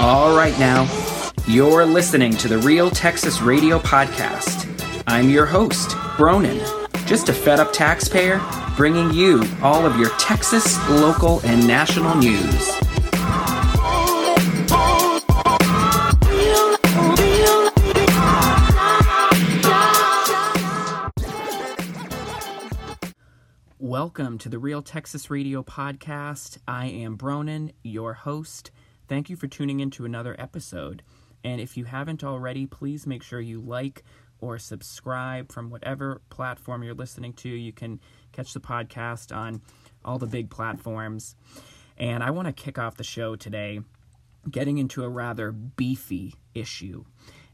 All right, now, you're listening to the Real Texas Radio Podcast. I'm your host, Bronin, just a fed up taxpayer bringing you all of your Texas, local, and national news. Welcome to the Real Texas Radio Podcast. I am Bronin, your host. Thank you for tuning in to another episode. And if you haven't already, please make sure you like or subscribe from whatever platform you're listening to. You can catch the podcast on all the big platforms. And I want to kick off the show today getting into a rather beefy issue,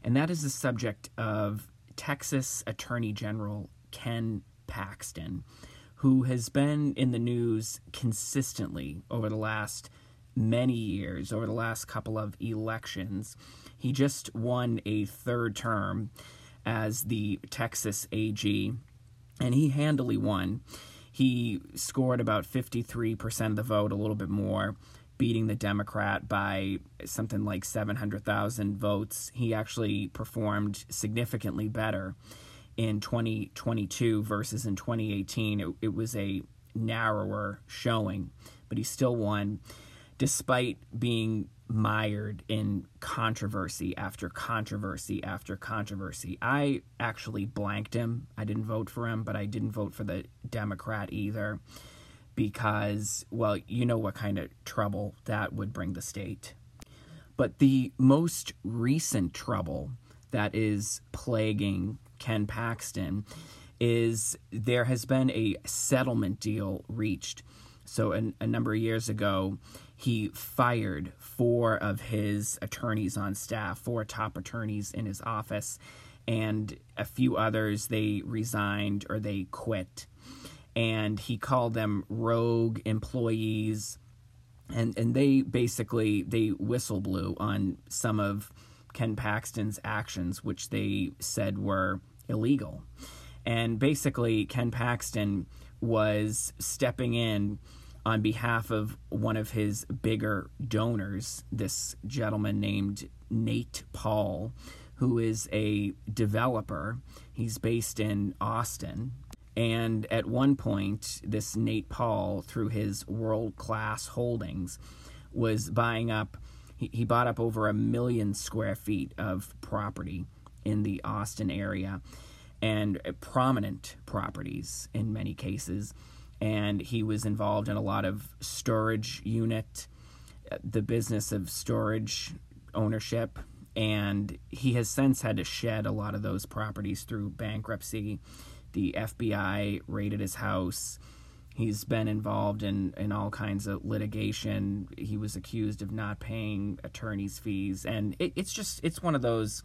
and that is the subject of Texas Attorney General Ken Paxton, who has been in the news consistently over the last many years, over the last couple of elections. He just won a third term as the Texas AG, and he handily won. He scored about 53% of the vote, a little bit more, beating the Democrat by something like 700,000 votes. He actually performed significantly better in 2022 versus in 2018. It, it was a narrower showing, but he still won despite being mired in controversy after controversy after controversy. I actually blanked him. I didn't vote for him, but I didn't vote for the Democrat either because, well, you know what kind of trouble that would bring the state. But the most recent trouble that is plaguing Ken Paxton is there has been a settlement deal reached. So, an, a number of years ago, he fired four of his attorneys on staff, four top attorneys in his office, and a few others they resigned or they quit. And he called them rogue employees. And, and they basically they whistle blew on some of Ken Paxton's actions, which they said were illegal. And basically, Ken Paxton was stepping in on behalf of one of his bigger donors, this gentleman named Nate Paul, who is a developer. He's based in Austin. And at one point, this Nate Paul, through his world class holdings, was buying up, he, he bought up over a million square feet of property in the Austin area and prominent properties in many cases and he was involved in a lot of storage unit, the business of storage ownership, and he has since had to shed a lot of those properties through bankruptcy. The FBI raided his house. He's been involved in, in all kinds of litigation. He was accused of not paying attorney's fees, and it, it's just it's one of those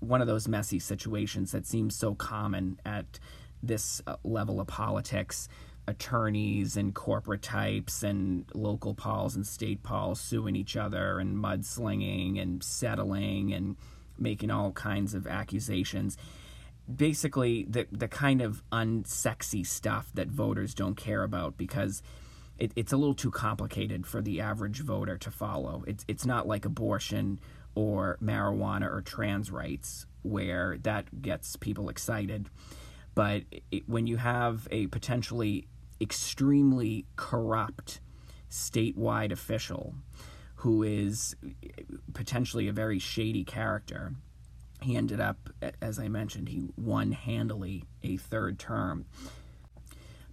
one of those messy situations that seems so common at this uh, level of politics attorneys and corporate types and local pols and state pols suing each other and mudslinging and settling and making all kinds of accusations. Basically, the the kind of unsexy stuff that voters don't care about because it, it's a little too complicated for the average voter to follow. It's it's not like abortion or marijuana or trans rights where that gets people excited. But it, when you have a potentially extremely corrupt statewide official who is potentially a very shady character. He ended up, as I mentioned, he won handily a third term.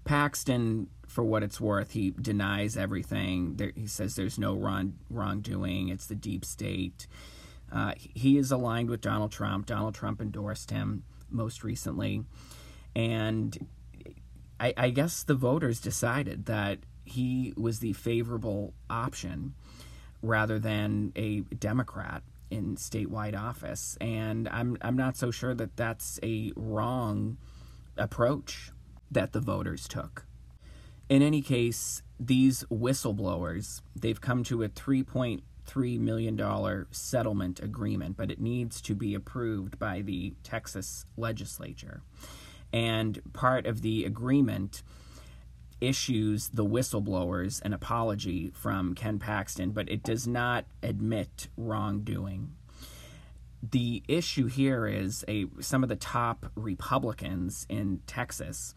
Paxton, for what it's worth, he denies everything. There, he says there's no wrong, wrongdoing, it's the deep state. Uh, he is aligned with Donald Trump. Donald Trump endorsed him most recently. And I, I guess the voters decided that he was the favorable option rather than a Democrat in statewide office, and I'm I'm not so sure that that's a wrong approach that the voters took. In any case, these whistleblowers they've come to a 3.3 million dollar settlement agreement, but it needs to be approved by the Texas legislature. And part of the agreement issues the whistleblowers an apology from Ken Paxton, but it does not admit wrongdoing. The issue here is a some of the top Republicans in Texas,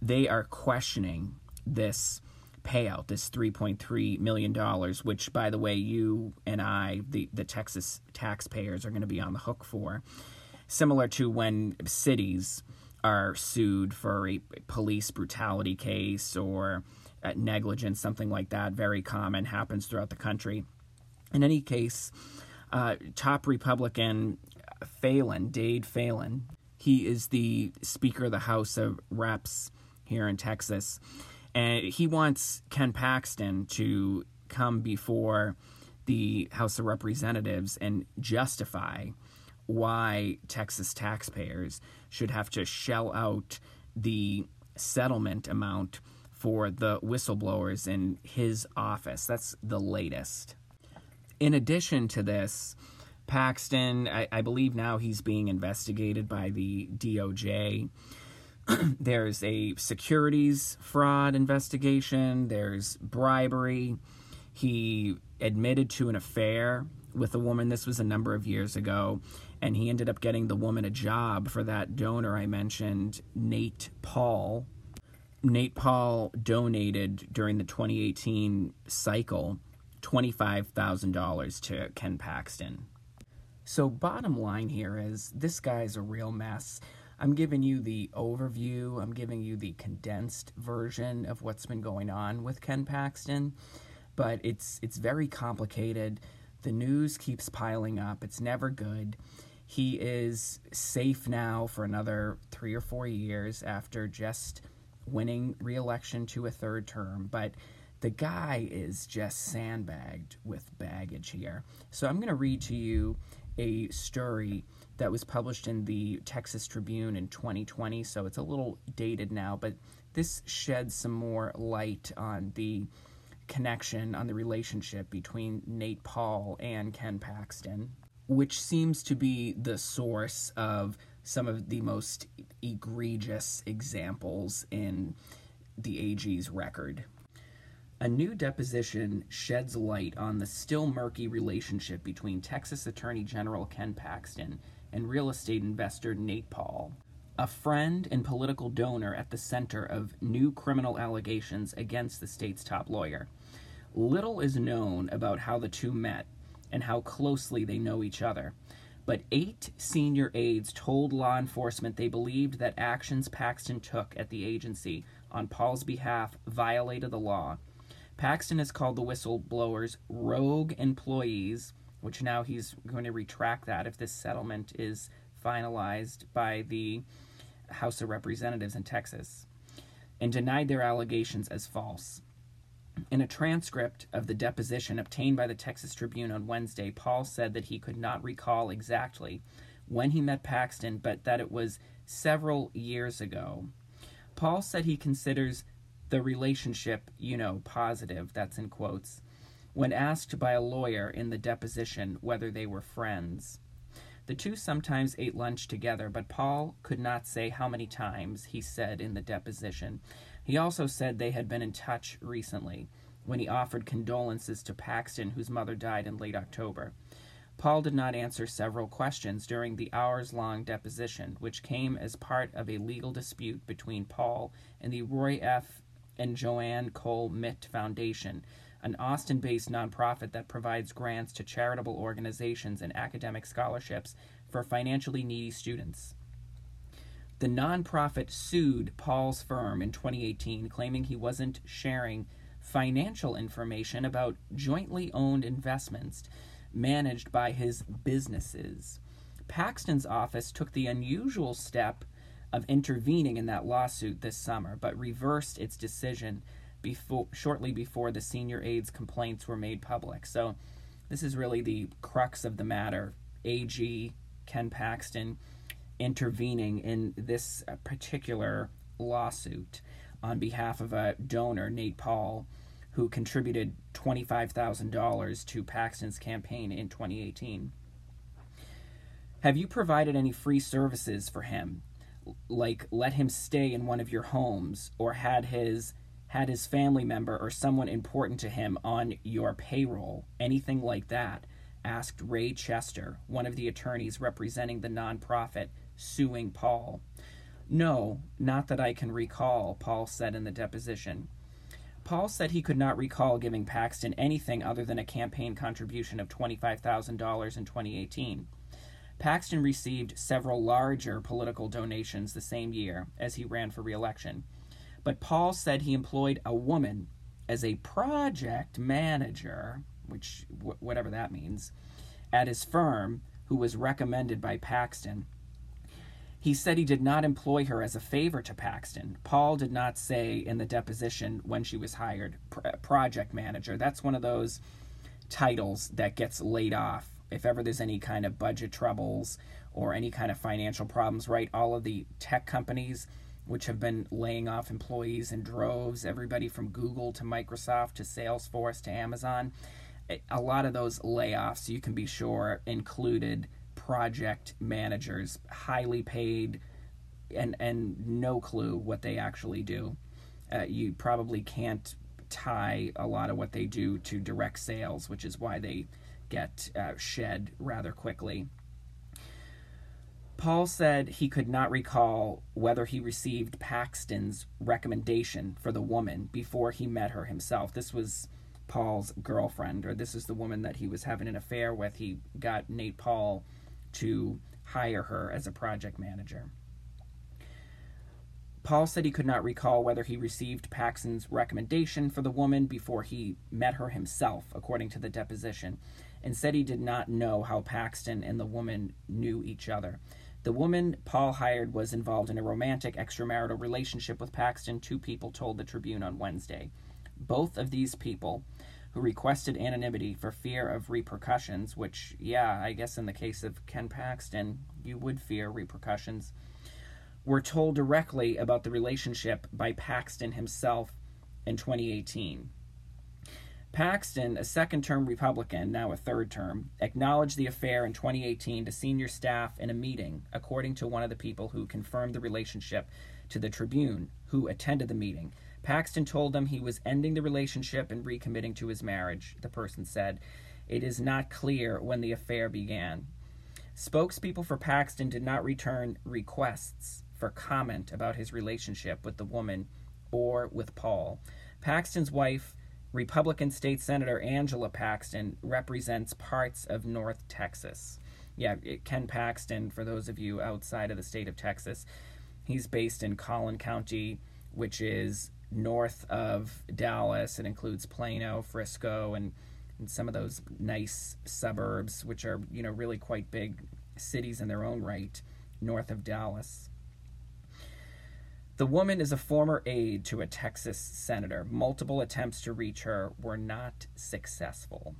they are questioning this payout, this $3.3 million, which, by the way, you and I, the, the Texas taxpayers, are going to be on the hook for. Similar to when cities are sued for a police brutality case or negligence, something like that, very common, happens throughout the country. In any case, uh, top Republican Phelan, Dade Phelan, he is the Speaker of the House of Reps here in Texas and he wants Ken Paxton to come before the House of Representatives and justify why Texas taxpayers should have to shell out the settlement amount for the whistleblowers in his office. That's the latest. In addition to this, Paxton, I, I believe now he's being investigated by the DOJ there's a securities fraud investigation, there's bribery. He admitted to an affair with a woman. This was a number of years ago. And he ended up getting the woman a job for that donor I mentioned, Nate Paul. Nate Paul donated during the 2018 cycle $25,000 to Ken Paxton. So, bottom line here is this guy's a real mess. I'm giving you the overview, I'm giving you the condensed version of what's been going on with Ken Paxton, but it's it's very complicated. The news keeps piling up. It's never good. He is safe now for another 3 or 4 years after just winning re-election to a third term, but the guy is just sandbagged with baggage here. So I'm going to read to you a story that was published in the Texas Tribune in 2020, so it's a little dated now, but this sheds some more light on the connection, on the relationship between Nate Paul and Ken Paxton, which seems to be the source of some of the most egregious examples in the AG's record. A new deposition sheds light on the still murky relationship between Texas Attorney General Ken Paxton and real estate investor Nate Paul, a friend and political donor at the center of new criminal allegations against the state's top lawyer. Little is known about how the two met and how closely they know each other, but eight senior aides told law enforcement they believed that actions Paxton took at the agency on Paul's behalf violated the law. Paxton has called the whistleblowers rogue employees which now he's going to retract that if this settlement is finalized by the House of Representatives in Texas, and denied their allegations as false. In a transcript of the deposition obtained by the Texas Tribune on Wednesday, Paul said that he could not recall exactly when he met Paxton, but that it was several years ago. Paul said he considers the relationship, you know, positive, that's in quotes, when asked by a lawyer in the deposition whether they were friends. The two sometimes ate lunch together, but Paul could not say how many times, he said in the deposition. He also said they had been in touch recently, when he offered condolences to Paxton, whose mother died in late October. Paul did not answer several questions during the hours long deposition, which came as part of a legal dispute between Paul and the Roy F. and Joann Cole Mitte Foundation, an Austin based nonprofit that provides grants to charitable organizations and academic scholarships for financially needy students. The nonprofit sued Paul's firm in 2018, claiming he wasn't sharing financial information about jointly owned investments managed by his businesses. Paxton's office took the unusual step of intervening in that lawsuit this summer, but reversed its decision before shortly before the senior aides complaints were made public. So this is really the crux of the matter. AG Ken Paxton intervening in this particular lawsuit on behalf of a donor, Nate Paul, who contributed $25,000 to Paxton's campaign in 2018. Have you provided any free services for him? Like let him stay in one of your homes or had his had his family member or someone important to him on your payroll, anything like that? asked Ray Chester, one of the attorneys representing the nonprofit suing Paul. No, not that I can recall, Paul said in the deposition. Paul said he could not recall giving Paxton anything other than a campaign contribution of $25,000 in 2018. Paxton received several larger political donations the same year as he ran for reelection. But Paul said he employed a woman as a project manager, which whatever that means, at his firm who was recommended by Paxton he said he did not employ her as a favor to Paxton. Paul did not say in the deposition when she was hired project manager. That's one of those titles that gets laid off if ever there's any kind of budget troubles or any kind of financial problems, right? All of the tech companies which have been laying off employees in droves, everybody from Google to Microsoft to Salesforce to Amazon. Eh, a lot of those layoffs, you can be sure, included project managers, highly paid, and and no clue what they actually do. Uh, you probably can't tie a lot of what they do to direct sales, which is why they get uh, shed rather quickly. Paul said he could not recall whether he received Paxton's recommendation for the woman before he met her himself. This was Paul's girlfriend, or this is the woman that he was having an affair with. He got Nate Paul to hire her as a project manager. Paul said he could not recall whether he received Paxton's recommendation for the woman before he met her himself, according to the deposition, and said he did not know how Paxton and the woman knew each other. The woman Paul hired was involved in a romantic extramarital relationship with Paxton, two people told the Tribune on Wednesday. Both of these people who requested anonymity for fear of repercussions, which, yeah, I guess in the case of Ken Paxton, you would fear repercussions, were told directly about the relationship by Paxton himself in 2018. Paxton, a second term Republican, now a third term, acknowledged the affair in 2018 to senior staff in a meeting, according to one of the people who confirmed the relationship to the Tribune, who attended the meeting. Paxton told them he was ending the relationship and recommitting to his marriage, the person said. It is not clear when the affair began. Spokespeople for Paxton did not return requests for comment about his relationship with the woman or with Paul. Paxton's wife, Republican State Senator Angela Paxton, represents parts of North Texas. Yeah, Ken Paxton, for those of you outside of the state of Texas, he's based in Collin County, which is north of Dallas. It includes Plano, Frisco, and, and some of those nice suburbs, which are you know really quite big cities in their own right, north of Dallas. The woman is a former aide to a Texas senator. Multiple attempts to reach her were not successful.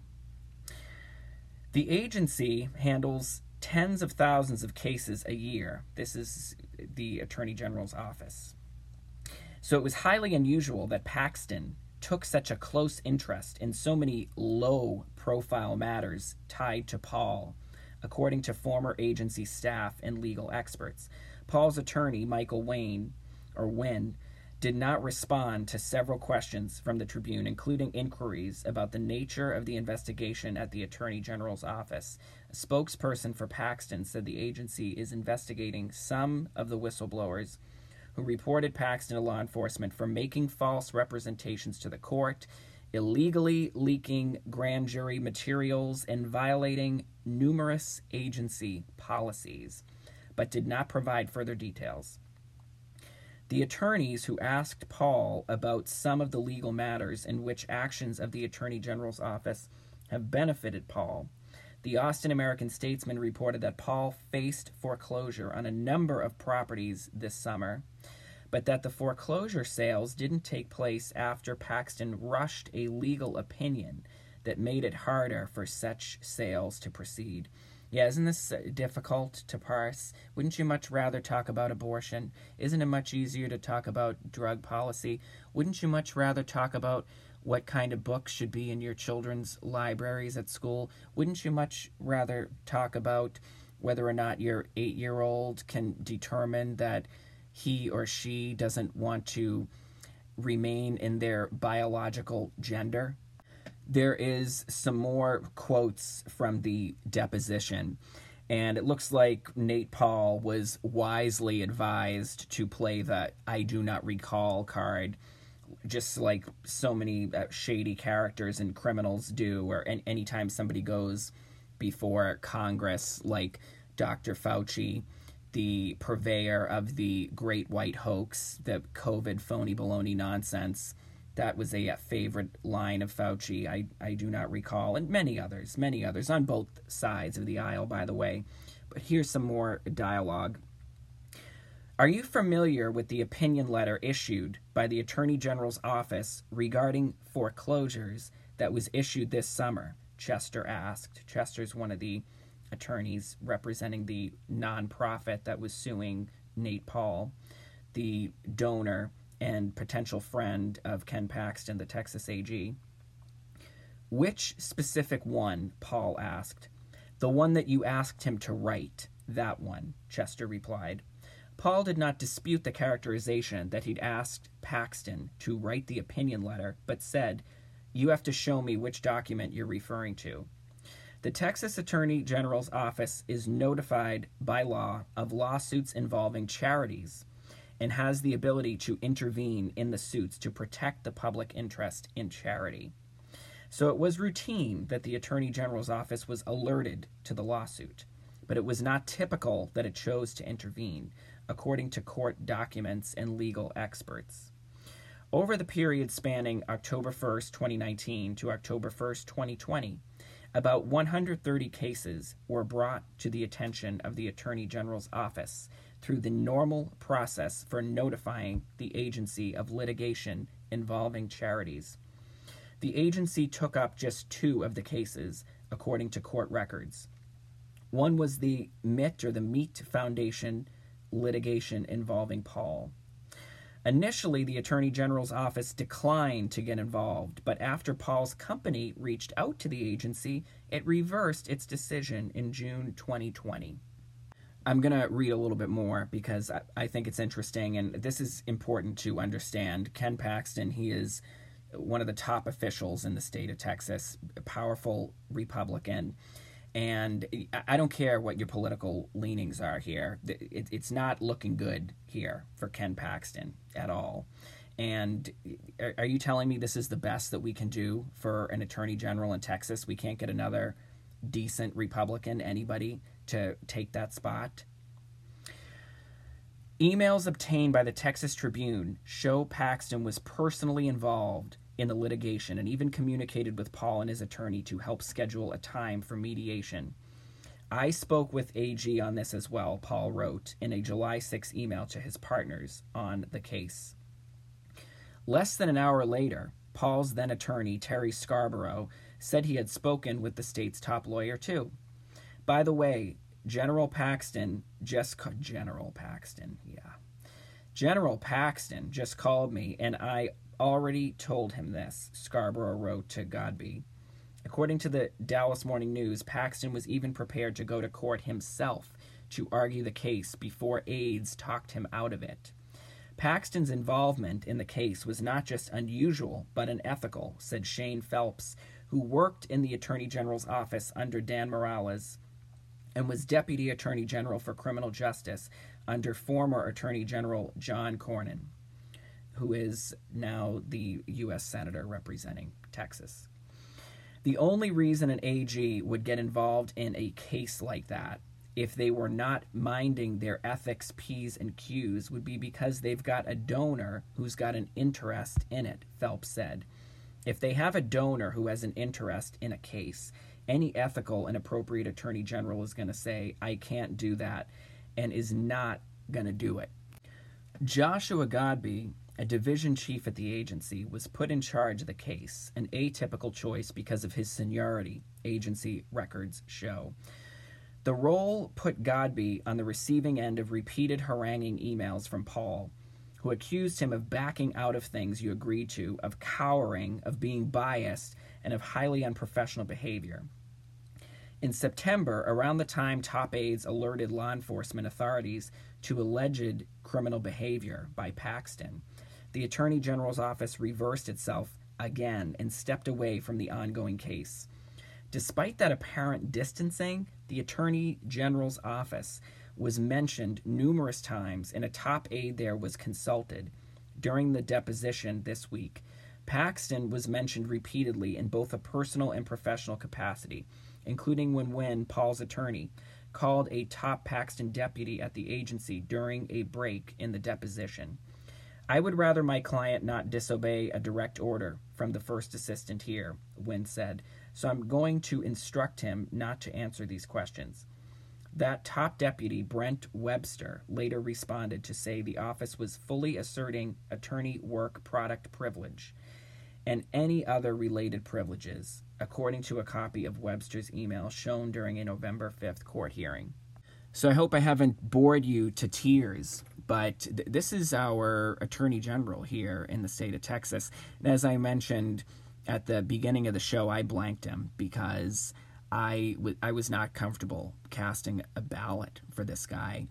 The agency handles tens of thousands of cases a year. This is the Attorney General's office. So it was highly unusual that Paxton took such a close interest in so many low profile matters tied to Paul, according to former agency staff and legal experts. Paul's attorney, Michael Wayne, or Wynne, did not respond to several questions from the Tribune, including inquiries about the nature of the investigation at the Attorney General's office. A spokesperson for Paxton said the agency is investigating some of the whistleblowers who reported Paxton to law enforcement for making false representations to the court, illegally leaking grand jury materials, and violating numerous agency policies, but did not provide further details. The attorneys who asked Paul about some of the legal matters in which actions of the Attorney General's office have benefited Paul the Austin American Statesman reported that Paul faced foreclosure on a number of properties this summer, but that the foreclosure sales didn't take place after Paxton rushed a legal opinion that made it harder for such sales to proceed. Yeah, isn't this uh, difficult to parse? Wouldn't you much rather talk about abortion? Isn't it much easier to talk about drug policy? Wouldn't you much rather talk about what kind of books should be in your children's libraries at school. Wouldn't you much rather talk about whether or not your eight year old can determine that he or she doesn't want to remain in their biological gender. There is some more quotes from the deposition, and it looks like Nate Paul was wisely advised to play the I do not recall card, just like so many uh, shady characters and criminals do, or any, anytime somebody goes before Congress, like Dr. Fauci the purveyor of the great white hoax, the COVID phony baloney nonsense. That was a, a, favorite line of Fauci. I, I do not recall, and many others, many others on both sides of the aisle, by the way. But here's some more dialogue. Are you familiar with the opinion letter issued by the Attorney General's office regarding foreclosures that was issued this summer? Chester asked. Chester's one of the attorneys representing the nonprofit that was suing Nate Paul, the donor and potential friend of Ken Paxton, the Texas AG. Which specific one? Paul asked. The one that you asked him to write. That one, Chester replied. Paul did not dispute the characterization that he'd asked Paxton to write the opinion letter, but said, You have to show me which document you're referring to. The Texas Attorney General's office is notified by law of lawsuits involving charities and has the ability to intervene in the suits to protect the public interest in charity. So it was routine that the Attorney General's office was alerted to the lawsuit, but it was not typical that it chose to intervene, according to court documents and legal experts. Over the period spanning October 1st, 2019 to October 1st, 2020, about 130 cases were brought to the attention of the Attorney General's office through the normal process for notifying the agency of litigation involving charities. The agency took up just two of the cases, according to court records. One was the MIT or the Meat Foundation litigation involving Paul. Initially, the Attorney General's office declined to get involved, but after Paul's company reached out to the agency, it reversed its decision in June 2020. I'm going to read a little bit more because I, I, think it's interesting and this is important to understand. Ken Paxton, he is one of the top officials in the state of Texas, a powerful Republican and I don't care what your political leanings are here. It's not looking good here for Ken Paxton at all. And are you telling me this is the best that we can do for an attorney general in Texas? We can't get another decent Republican, anybody, to take that spot? Emails obtained by the Texas Tribune show Paxton was personally involved in the litigation and even communicated with Paul and his attorney to help schedule a time for mediation. I spoke with AG on this as well, Paul wrote in a July 6 email to his partners on the case. Less than an hour later, Paul's then attorney, Terry Scarborough, said he had spoken with the state's top lawyer too. By the way, General Paxton just ca- General Paxton, yeah. General Paxton just called me and I already told him this, Scarborough wrote to Godby. According to the Dallas Morning News, Paxton was even prepared to go to court himself to argue the case before aides talked him out of it. Paxton's involvement in the case was not just unusual, but unethical, said Shane Phelps, who worked in the Attorney General's office under Dan Morales and was Deputy Attorney General for Criminal Justice under former Attorney General John Cornyn who is now the U.S. Senator representing Texas. The only reason an AG would get involved in a case like that, if they were not minding their ethics P's and Q's, would be because they've got a donor who's got an interest in it, Phelps said. If they have a donor who has an interest in a case, any ethical and appropriate attorney general is going to say, I can't do that, and is not going to do it. Joshua Godby, a division chief at the agency, was put in charge of the case, an atypical choice because of his seniority, agency records show. The role put Godby on the receiving end of repeated haranguing emails from Paul, who accused him of backing out of things you agreed to, of cowering, of being biased, and of highly unprofessional behavior. In September, around the time top aides alerted law enforcement authorities to alleged criminal behavior by Paxton, the Attorney General's office reversed itself again and stepped away from the ongoing case. Despite that apparent distancing, the Attorney General's office was mentioned numerous times, and a top aide there was consulted during the deposition this week. Paxton was mentioned repeatedly in both a personal and professional capacity, including when Wynne, Paul's attorney, called a top Paxton deputy at the agency during a break in the deposition. I would rather my client not disobey a direct order from the first assistant here, Wynne said, so I'm going to instruct him not to answer these questions. That top deputy, Brent Webster, later responded to say the office was fully asserting attorney work product privilege and any other related privileges, according to a copy of Webster's email shown during a November 5th court hearing. So I hope I haven't bored you to tears, but th- this is our Attorney General here in the state of Texas. And as I mentioned, at the beginning of the show, I blanked him because I, w- I was not comfortable casting a ballot for this guy.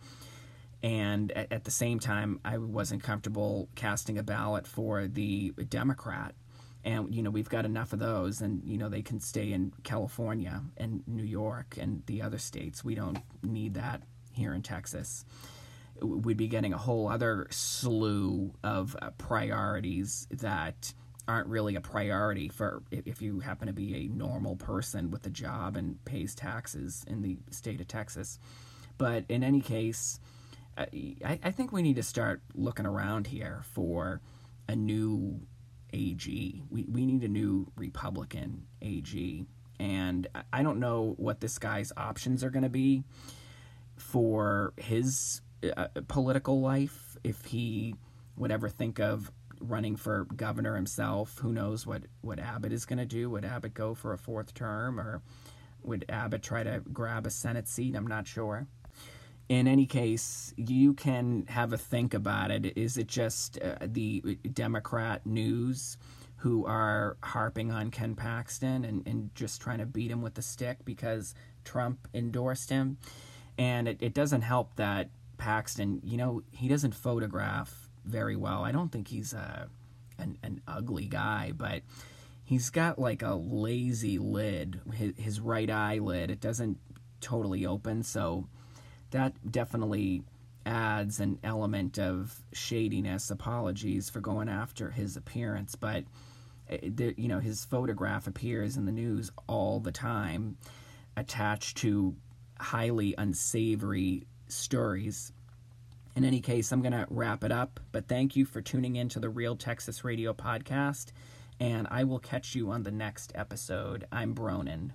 And at, at the same time, I wasn't comfortable casting a ballot for the Democrat. And, you know, we've got enough of those, and, you know, they can stay in California and New York and the other states. We don't need that here in Texas we'd be getting a whole other slew of uh, priorities that aren't really a priority for if you happen to be a normal person with a job and pays taxes in the state of Texas. But in any case, I, I think we need to start looking around here for a new AG. We, we need a new Republican AG. And I don't know what this guy's options are going to be for his uh, political life if he would ever think of running for governor himself. Who knows what, what Abbott is going to do? Would Abbott go for a fourth term or would Abbott try to grab a Senate seat? I'm not sure. In any case, you can have a think about it. Is it just uh, the Democrat news who are harping on Ken Paxton and, and just trying to beat him with the stick because Trump endorsed him? And it, it doesn't help that Paxton, you know, he doesn't photograph very well. I don't think he's a an, an ugly guy, but he's got like a lazy lid, his, his right eyelid. It doesn't totally open, so that definitely adds an element of shadiness. Apologies for going after his appearance, but eh, you know his photograph appears in the news all the time, attached to highly unsavory stories. In any case, I'm going to wrap it up, but thank you for tuning in to the Real Texas Radio podcast, and I will catch you on the next episode. I'm Bronin.